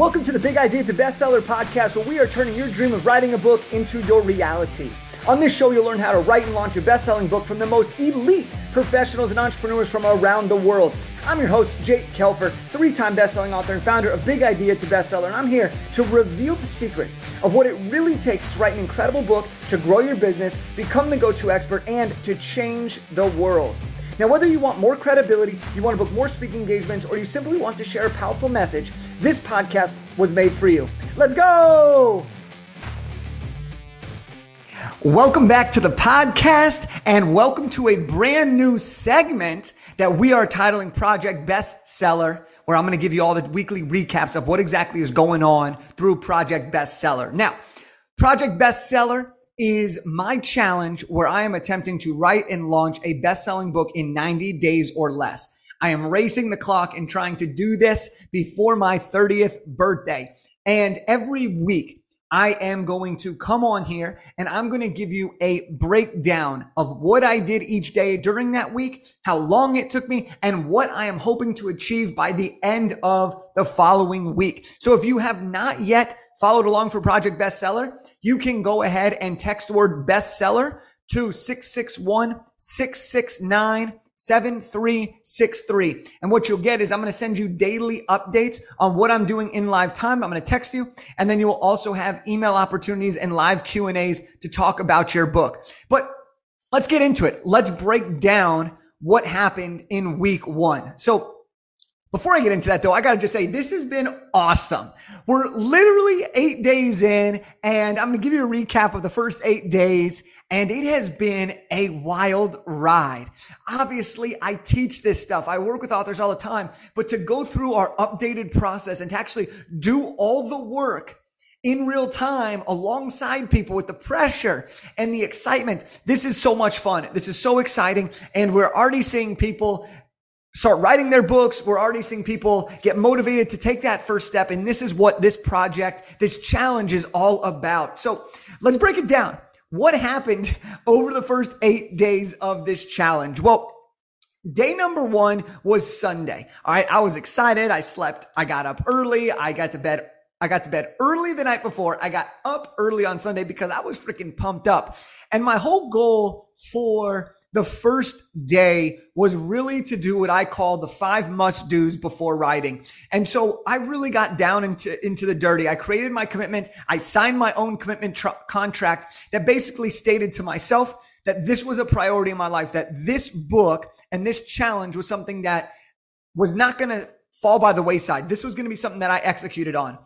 Welcome to the Big Idea to Bestseller podcast, where we are turning your dream of writing a book into your reality. On this show, you'll learn how to write and launch a best selling book from the most elite professionals and entrepreneurs from around the world. I'm your host, Jake Kelfer, three time best selling author and founder of Big Idea to Bestseller, and I'm here to reveal the secrets of what it really takes to write an incredible book, to grow your business, become the go to expert, and to change the world. Now, whether you want more credibility, you want to book more speaking engagements, or you simply want to share a powerful message, this podcast was made for you. Let's go! Welcome back to the podcast, and welcome to a brand new segment that we are titling Project Bestseller, where I'm going to give you all the weekly recaps of what exactly is going on through Project Bestseller. Now, Project Bestseller is my challenge where I am attempting to write and launch a best selling book in 90 days or less. I am racing the clock and trying to do this before my 30th birthday. And every week, I am going to come on here and I'm going to give you a breakdown of what I did each day during that week, how long it took me, and what I am hoping to achieve by the end of the following week. So if you have not yet followed along for Project Bestseller, you can go ahead and text word bestseller to 661 669 7363. And what you'll get is I'm going to send you daily updates on what I'm doing in live time. I'm going to text you and then you will also have email opportunities and live Q and A's to talk about your book. But let's get into it. Let's break down what happened in week one. So before I get into that though, I got to just say this has been awesome. We're literally eight days in and I'm to give you a recap of the first eight days and it has been a wild ride. Obviously, I teach this stuff. I work with authors all the time, but to go through our updated process and to actually do all the work in real time alongside people with the pressure and the excitement. This is so much fun. This is so exciting. And we're already seeing people start writing their books. We're already seeing people get motivated to take that first step. And this is what this project, this challenge is all about. So let's break it down. What happened over the first eight days of this challenge? Well, Day number one was Sunday. All right. I was excited. I slept. I got up early. I got to bed. I got to bed early the night before. I got up early on Sunday because I was freaking pumped up. And my whole goal for the first day was really to do what I call the five must do's before writing. And so I really got down into, into the dirty. I created my commitment. I signed my own commitment tr- contract that basically stated to myself that this was a priority in my life, that this book and this challenge was something that was not going to fall by the wayside. This was going to be something that I executed on.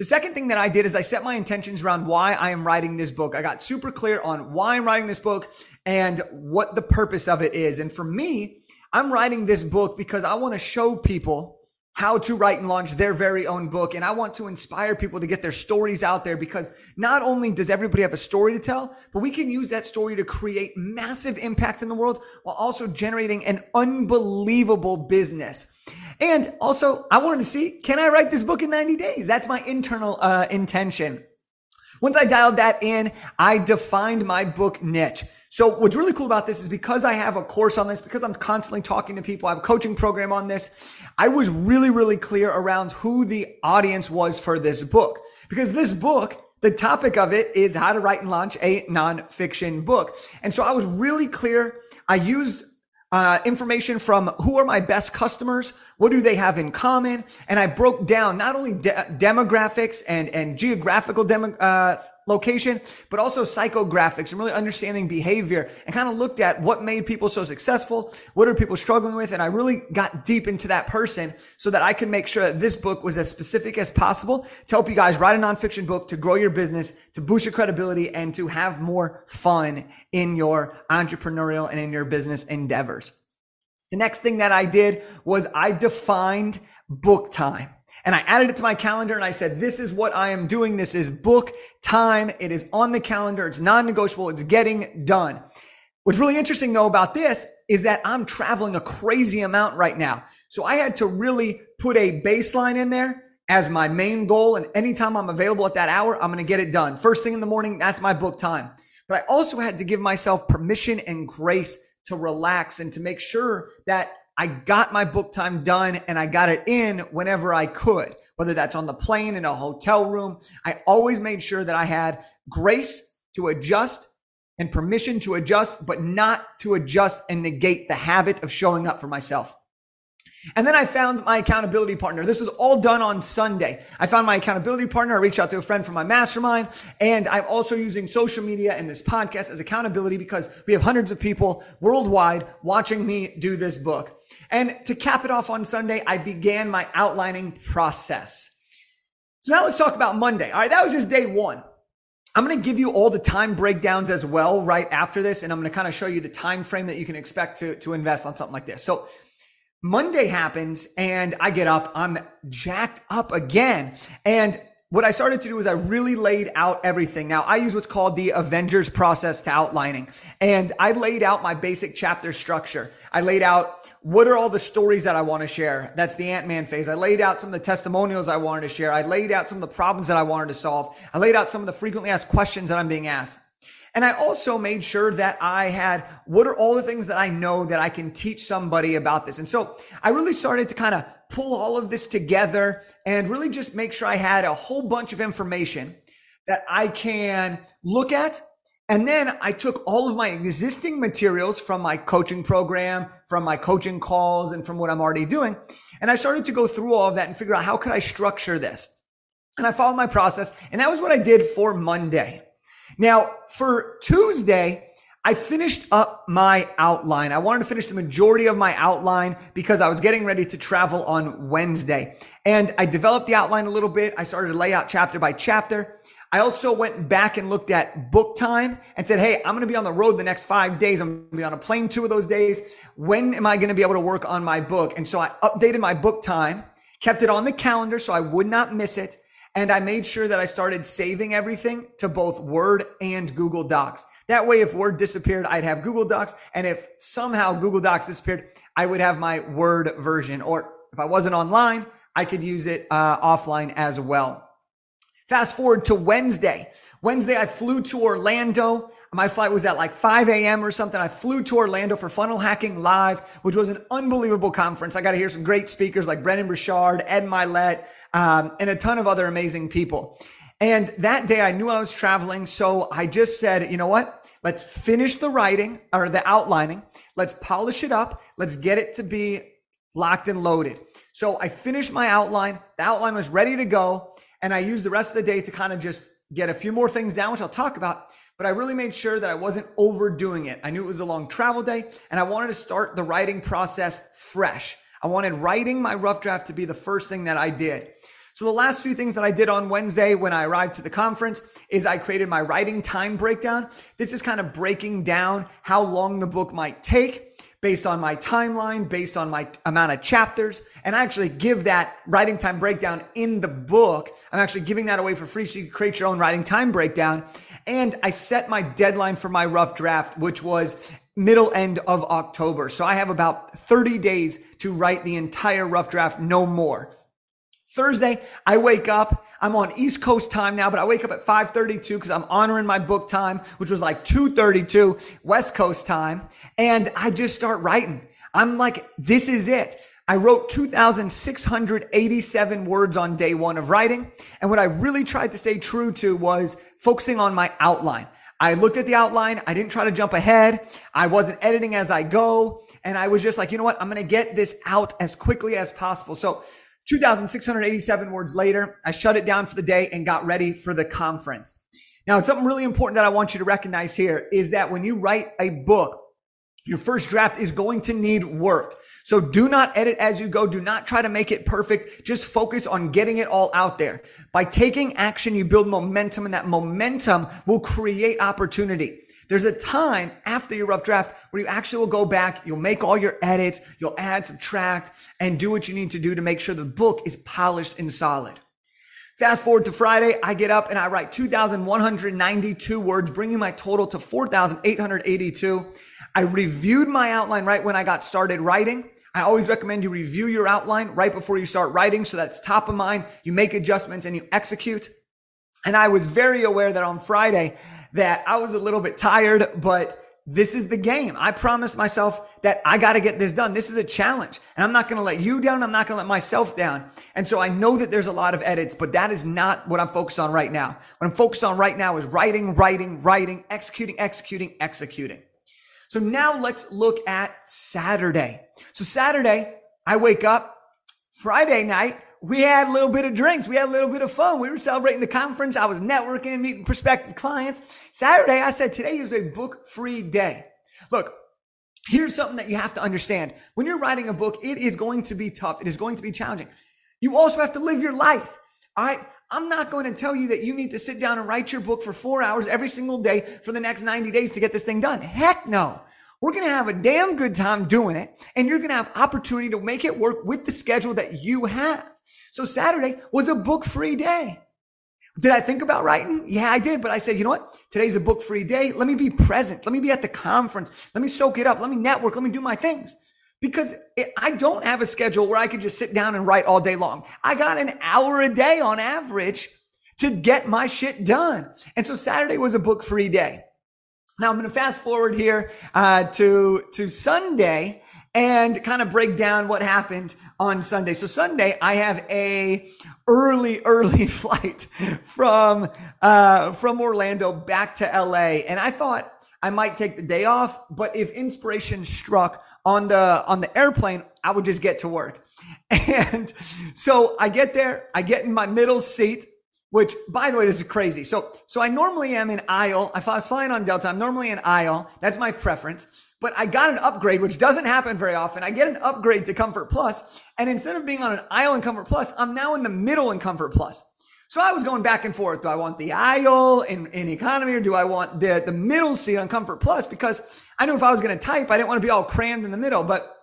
The second thing that I did is I set my intentions around why I am writing this book. I got super clear on why I'm writing this book and what the purpose of it is. And for me, I'm writing this book because I want to show people how to write and launch their very own book. And I want to inspire people to get their stories out there because not only does everybody have a story to tell, but we can use that story to create massive impact in the world while also generating an unbelievable business. And also, I wanted to see, can I write this book in 90 days? That's my internal uh, intention. Once I dialed that in, I defined my book niche. So what's really cool about this is because I have a course on this, because I'm constantly talking to people, I have a coaching program on this. I was really, really clear around who the audience was for this book. Because this book, the topic of it is how to write and launch a nonfiction book. And so I was really clear. I used uh, information from who are my best customers, what do they have in common, and I broke down not only de- demographics and and geographical demo, uh, location, but also psychographics and really understanding behavior, and kind of looked at what made people so successful, what are people struggling with, and I really got deep into that person so that I could make sure that this book was as specific as possible to help you guys write a nonfiction book to grow your business, to boost your credibility, and to have more fun in your entrepreneurial and in your business endeavors. The next thing that I did was I defined book time. And I added it to my calendar and I said, this is what I am doing. This is book time. It is on the calendar. It's non-negotiable. It's getting done. What's really interesting though about this is that I'm traveling a crazy amount right now. So I had to really put a baseline in there as my main goal. And anytime I'm available at that hour, I'm going to get it done. First thing in the morning, that's my book time. But I also had to give myself permission and grace to relax and to make sure that I got my book time done and I got it in whenever I could. whether that's on the plane, in a hotel room. I always made sure that I had grace to adjust and permission to adjust, but not to adjust and negate the habit of showing up for myself. And then I found my accountability partner. This was all done on Sunday. I found my accountability partner. I reached out to a friend from my mastermind and I'm also using social media and this podcast as accountability because we have hundreds of people worldwide watching me do this book. And to cap it off on Sunday, I began my outlining process. So now let's talk about Monday. All right. That was just day one. I'm going to give you all the time breakdowns as well right after this. And I'm going to kind of show you the time frame that you can expect to, to invest on something like this. So Monday happens and I get up. I'm jacked up again. And what I started to do is I really laid out everything. Now I use what's called the Avengers process to outlining. And I laid out my basic chapter structure. I laid out what are all the stories that I want to share? That's the Ant-Man phase. I laid out some of the testimonials I wanted to share. I laid out some of the problems that I wanted to solve. I laid out some of the frequently asked questions that I'm being asked. And I also made sure that I had what are all the things that I know that I can teach somebody about this. And so I really started to kind of pull all of this together and really just make sure I had a whole bunch of information that I can look at. And then I took all of my existing materials from my coaching program, from my coaching calls, and from what I'm already doing. And I started to go through all of that and figure out how could I structure this. And I followed my process. And that was what I did for Monday. Now, for Tuesday, I finished up my outline. I wanted to finish the majority of my outline because I was getting ready to travel on Wednesday. And I developed the outline a little bit. I started to lay out chapter by chapter. I also went back and looked at book time and said, Hey, I'm going to be on the road the next five days. I'm going to be on a plane two of those days. When am I going to be able to work on my book? And so I updated my book time, kept it on the calendar so I would not miss it. And I made sure that I started saving everything to both Word and Google Docs. That way, if Word disappeared, I'd have Google Docs. And if somehow Google Docs disappeared, I would have my Word version. Or if I wasn't online, I could use it uh, offline as well. Fast forward to Wednesday. Wednesday, I flew to Orlando. My flight was at like 5 a.m. or something. I flew to Orlando for Funnel Hacking Live, which was an unbelievable conference. I got to hear some great speakers like Brendon Burchard, Ed Mylett, um, and a ton of other amazing people. And that day I knew I was traveling. So I just said, you know what? Let's finish the writing or the outlining. Let's polish it up. Let's get it to be locked and loaded. So I finished my outline. The outline was ready to go. And I used the rest of the day to kind of just get a few more things down, which I'll talk about. But I really made sure that I wasn't overdoing it. I knew it was a long travel day and I wanted to start the writing process fresh. I wanted writing my rough draft to be the first thing that I did. So the last few things that I did on Wednesday when I arrived to the conference is I created my writing time breakdown. This is kind of breaking down how long the book might take based on my timeline, based on my amount of chapters. And I actually give that writing time breakdown in the book. I'm actually giving that away for free so you can create your own writing time breakdown. And I set my deadline for my rough draft, which was middle end of October. So I have about 30 days to write the entire rough draft, no more. Thursday, I wake up. I'm on East Coast time now, but I wake up at 5:32 because I'm honoring my book time, which was like 2:32 West Coast time, and I just start writing. I'm like, this is it. I wrote 2,687 words on day one of writing. And what I really tried to stay true to was focusing on my outline. I looked at the outline. I didn't try to jump ahead. I wasn't editing as I go. And I was just like, you know what? I'm going to get this out as quickly as possible. So 2,687 words later, I shut it down for the day and got ready for the conference. Now, something really important that I want you to recognize here is that when you write a book, your first draft is going to need work. So do not edit as you go. Do not try to make it perfect. Just focus on getting it all out there. By taking action, you build momentum and that momentum will create opportunity. There's a time after your rough draft where you actually will go back, you'll make all your edits, you'll add, subtract, and do what you need to do to make sure the book is polished and solid. Fast forward to Friday, I get up and I write 2,192 words, bringing my total to 4,882. I reviewed my outline right when I got started writing. I always recommend you review your outline right before you start writing so that it's top of mind. You make adjustments and you execute. And I was very aware that on Friday that I was a little bit tired, but this is the game. I promised myself that I got to get this done. This is a challenge and I'm not going to let you down. I'm not going to let myself down. And so I know that there's a lot of edits, but that is not what I'm focused on right now. What I'm focused on right now is writing, writing, writing, executing, executing, executing. So now let's look at Saturday. So Saturday, I wake up Friday night we had a little bit of drinks. We had a little bit of fun. We were celebrating the conference. I was networking, meeting prospective clients. Saturday, I said, today is a book free day. Look, here's something that you have to understand. When you're writing a book, it is going to be tough. It is going to be challenging. You also have to live your life. All right. I'm not going to tell you that you need to sit down and write your book for four hours every single day for the next 90 days to get this thing done. Heck no. We're going to have a damn good time doing it and you're going to have opportunity to make it work with the schedule that you have. So Saturday was a book free day. Did I think about writing? Yeah, I did. But I said, you know what? Today's a book free day. Let me be present. Let me be at the conference. Let me soak it up. Let me network. Let me do my things. Because it, I don't have a schedule where I could just sit down and write all day long. I got an hour a day on average to get my shit done. And so Saturday was a book free day. Now I'm going to fast forward here uh, to to Sunday and kind of break down what happened on Sunday. So Sunday, I have a early, early flight from, uh, from Orlando back to LA. And I thought I might take the day off, but if inspiration struck on the, on the airplane, I would just get to work. And so I get there, I get in my middle seat, which by the way, this is crazy. So, so I normally am in aisle. If I was flying on Delta, I'm normally in aisle. That's my preference but I got an upgrade, which doesn't happen very often. I get an upgrade to Comfort Plus, and instead of being on an aisle in Comfort Plus, I'm now in the middle in Comfort Plus. So I was going back and forth. Do I want the aisle in, in economy or do I want the, the middle seat on Comfort Plus? Because I knew if I was going to type, I didn't want to be all crammed in the middle, but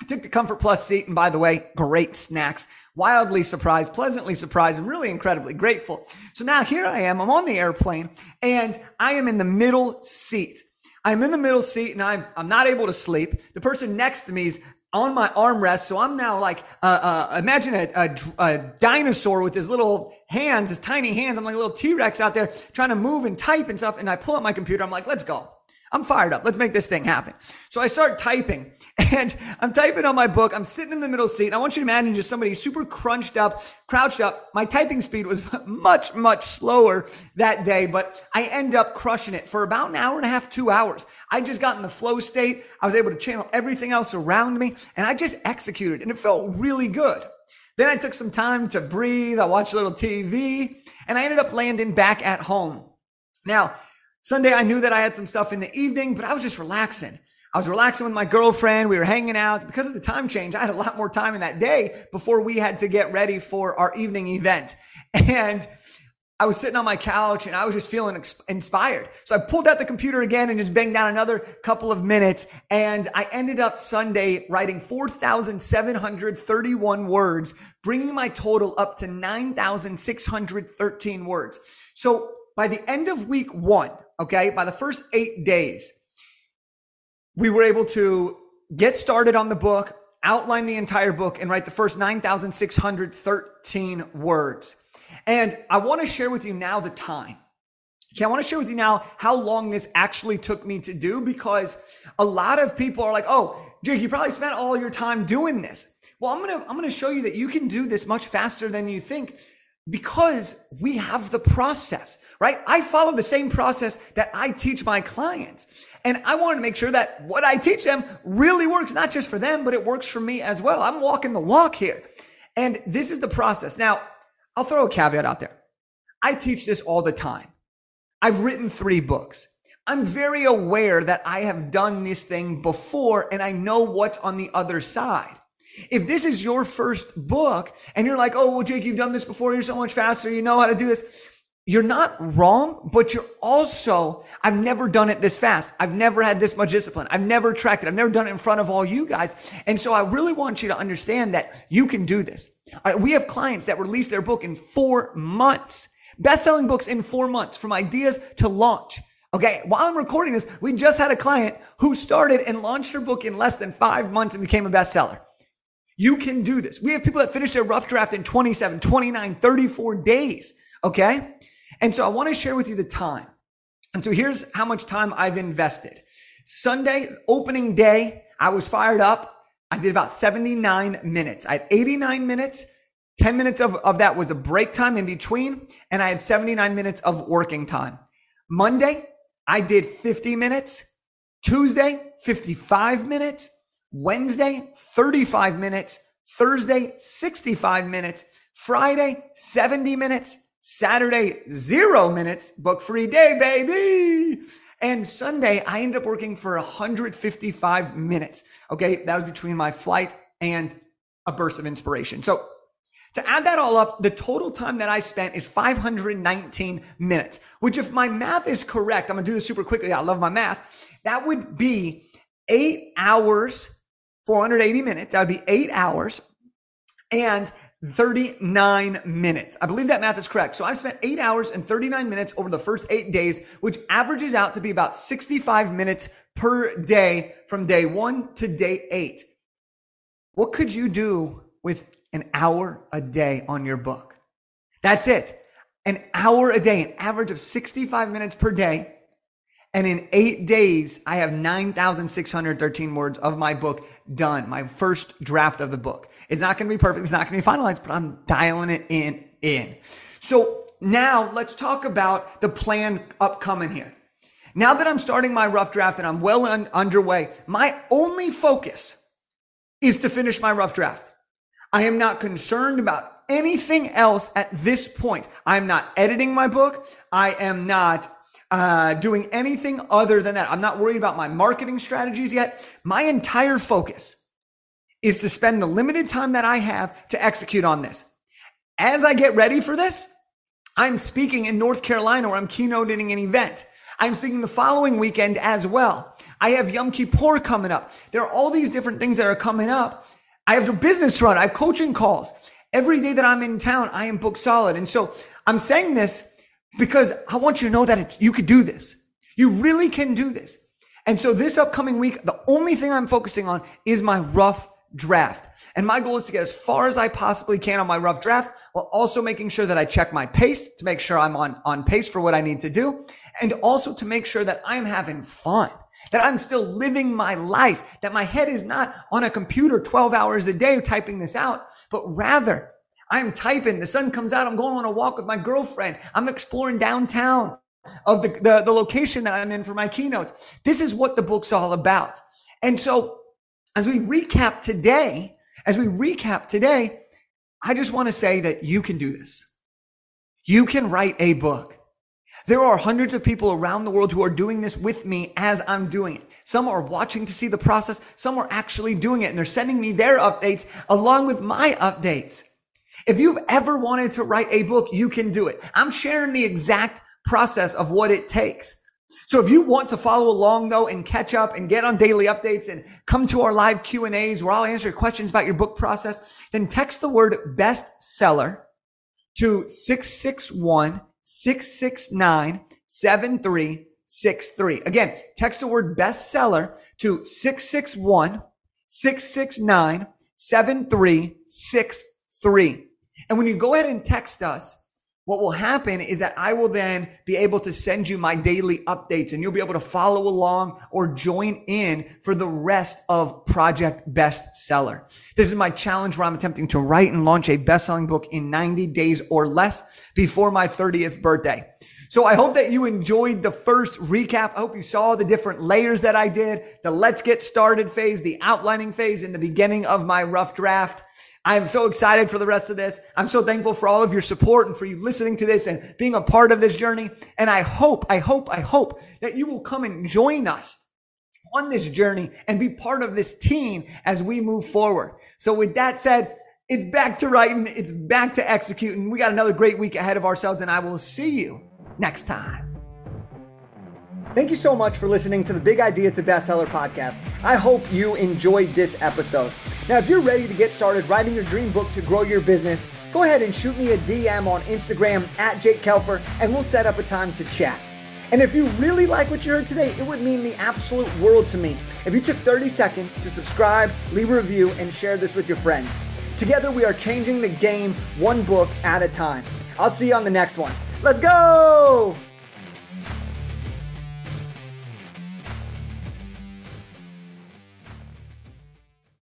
I took the Comfort Plus seat. And by the way, great snacks, wildly surprised, pleasantly surprised, and really incredibly grateful. So now here I am. I'm on the airplane and I am in the middle seat. I'm in the middle seat and I'm, I'm not able to sleep. The person next to me is on my armrest. So I'm now like, uh, uh, imagine a, a, a, dinosaur with his little hands, his tiny hands. I'm like a little T-Rex out there trying to move and type and stuff. And I pull up my computer. I'm like, let's go. I'm fired up. Let's make this thing happen. So I start typing and I'm typing on my book. I'm sitting in the middle seat. And I want you to imagine just somebody super crunched up, crouched up. My typing speed was much, much slower that day, but I end up crushing it for about an hour and a half, two hours. I just got in the flow state. I was able to channel everything else around me and I just executed and it felt really good. Then I took some time to breathe. I watched a little TV and I ended up landing back at home. Now, Sunday, I knew that I had some stuff in the evening, but I was just relaxing. I was relaxing with my girlfriend. We were hanging out. Because of the time change, I had a lot more time in that day before we had to get ready for our evening event. And I was sitting on my couch and I was just feeling inspired. So I pulled out the computer again and just banged down another couple of minutes. And I ended up Sunday writing 4,731 words, bringing my total up to 9,613 words. So by the end of week one, okay, by the first eight days, we were able to get started on the book, outline the entire book, and write the first 9,613 words. And I want to share with you now the time. Okay, I want to share with you now how long this actually took me to do because a lot of people are like, oh, Jake, you probably spent all your time doing this. Well, I'm gonna I'm gonna show you that you can do this much faster than you think because we have the process, right? I follow the same process that I teach my clients. And I want to make sure that what I teach them really works, not just for them, but it works for me as well. I'm walking the walk here. And this is the process. Now, I'll throw a caveat out there. I teach this all the time. I've written three books. I'm very aware that I have done this thing before and I know what's on the other side. If this is your first book and you're like, oh, well, Jake, you've done this before. You're so much faster. You know how to do this. You're not wrong, but you're also, I've never done it this fast. I've never had this much discipline. I've never tracked it. I've never done it in front of all you guys. And so I really want you to understand that you can do this. We have clients that release their book in four months, best selling books in four months from ideas to launch. Okay. While I'm recording this, we just had a client who started and launched her book in less than five months and became a bestseller. You can do this. We have people that finish their rough draft in 27, 29, 34 days. Okay. And so I want to share with you the time. And so here's how much time I've invested. Sunday, opening day, I was fired up. I did about 79 minutes. I had 89 minutes. 10 minutes of, of that was a break time in between, and I had 79 minutes of working time. Monday, I did 50 minutes. Tuesday, 55 minutes. Wednesday, 35 minutes. Thursday, 65 minutes. Friday, 70 minutes. Saturday, zero minutes. Book free day, baby. And Sunday, I ended up working for 155 minutes. Okay. That was between my flight and a burst of inspiration. So to add that all up, the total time that I spent is 519 minutes, which if my math is correct, I'm going to do this super quickly. I love my math. That would be eight hours, 480 minutes. That would be eight hours and 39 minutes. I believe that math is correct. So I've spent eight hours and 39 minutes over the first eight days, which averages out to be about 65 minutes per day from day one to day eight. What could you do with an hour a day on your book. That's it. An hour a day, an average of 65 minutes per day. And in eight days, I have 9,613 words of my book done, my first draft of the book. It's not going to be perfect. It's not going to be finalized, but I'm dialing it in, in. So now let's talk about the plan upcoming here. Now that I'm starting my rough draft and I'm well un- underway, my only focus is to finish my rough draft. I am not concerned about anything else at this point. I'm not editing my book. I am not uh, doing anything other than that. I'm not worried about my marketing strategies yet. My entire focus is to spend the limited time that I have to execute on this. As I get ready for this, I'm speaking in North Carolina where I'm keynoting an event. I'm speaking the following weekend as well. I have Yom Kippur coming up. There are all these different things that are coming up I have a business to run. I have coaching calls. Every day that I'm in town, I am booked solid. And so I'm saying this because I want you to know that it's, you could do this. You really can do this. And so this upcoming week, the only thing I'm focusing on is my rough draft. And my goal is to get as far as I possibly can on my rough draft while also making sure that I check my pace to make sure I'm on, on pace for what I need to do. And also to make sure that I'm having fun that I'm still living my life, that my head is not on a computer 12 hours a day typing this out, but rather I'm typing, the sun comes out, I'm going on a walk with my girlfriend, I'm exploring downtown of the, the, the location that I'm in for my keynotes. This is what the book's all about. And so as we recap today, as we recap today, I just want to say that you can do this. You can write a book. There are hundreds of people around the world who are doing this with me as I'm doing it. Some are watching to see the process. Some are actually doing it and they're sending me their updates along with my updates. If you've ever wanted to write a book, you can do it. I'm sharing the exact process of what it takes. So if you want to follow along though and catch up and get on daily updates and come to our live Q and A's where I'll answer questions about your book process, then text the word bestseller to 661 669 7363. Again, text the word bestseller to 661 669 7363. And when you go ahead and text us, what will happen is that I will then be able to send you my daily updates and you'll be able to follow along or join in for the rest of Project Bestseller. This is my challenge where I'm attempting to write and launch a best-selling book in 90 days or less before my 30th birthday. So I hope that you enjoyed the first recap. I hope you saw the different layers that I did, the let's get started phase, the outlining phase in the beginning of my rough draft. I'm so excited for the rest of this. I'm so thankful for all of your support and for you listening to this and being a part of this journey. And I hope, I hope, I hope that you will come and join us on this journey and be part of this team as we move forward. So with that said, it's back to writing. It's back to executing. We got another great week ahead of ourselves and I will see you next time. Thank you so much for listening to the Big Idea to Bestseller podcast. I hope you enjoyed this episode. Now, if you're ready to get started writing your dream book to grow your business, go ahead and shoot me a DM on Instagram at Jake Kelfer and we'll set up a time to chat. And if you really like what you heard today, it would mean the absolute world to me if you took 30 seconds to subscribe, leave a review, and share this with your friends. Together, we are changing the game one book at a time. I'll see you on the next one. Let's go!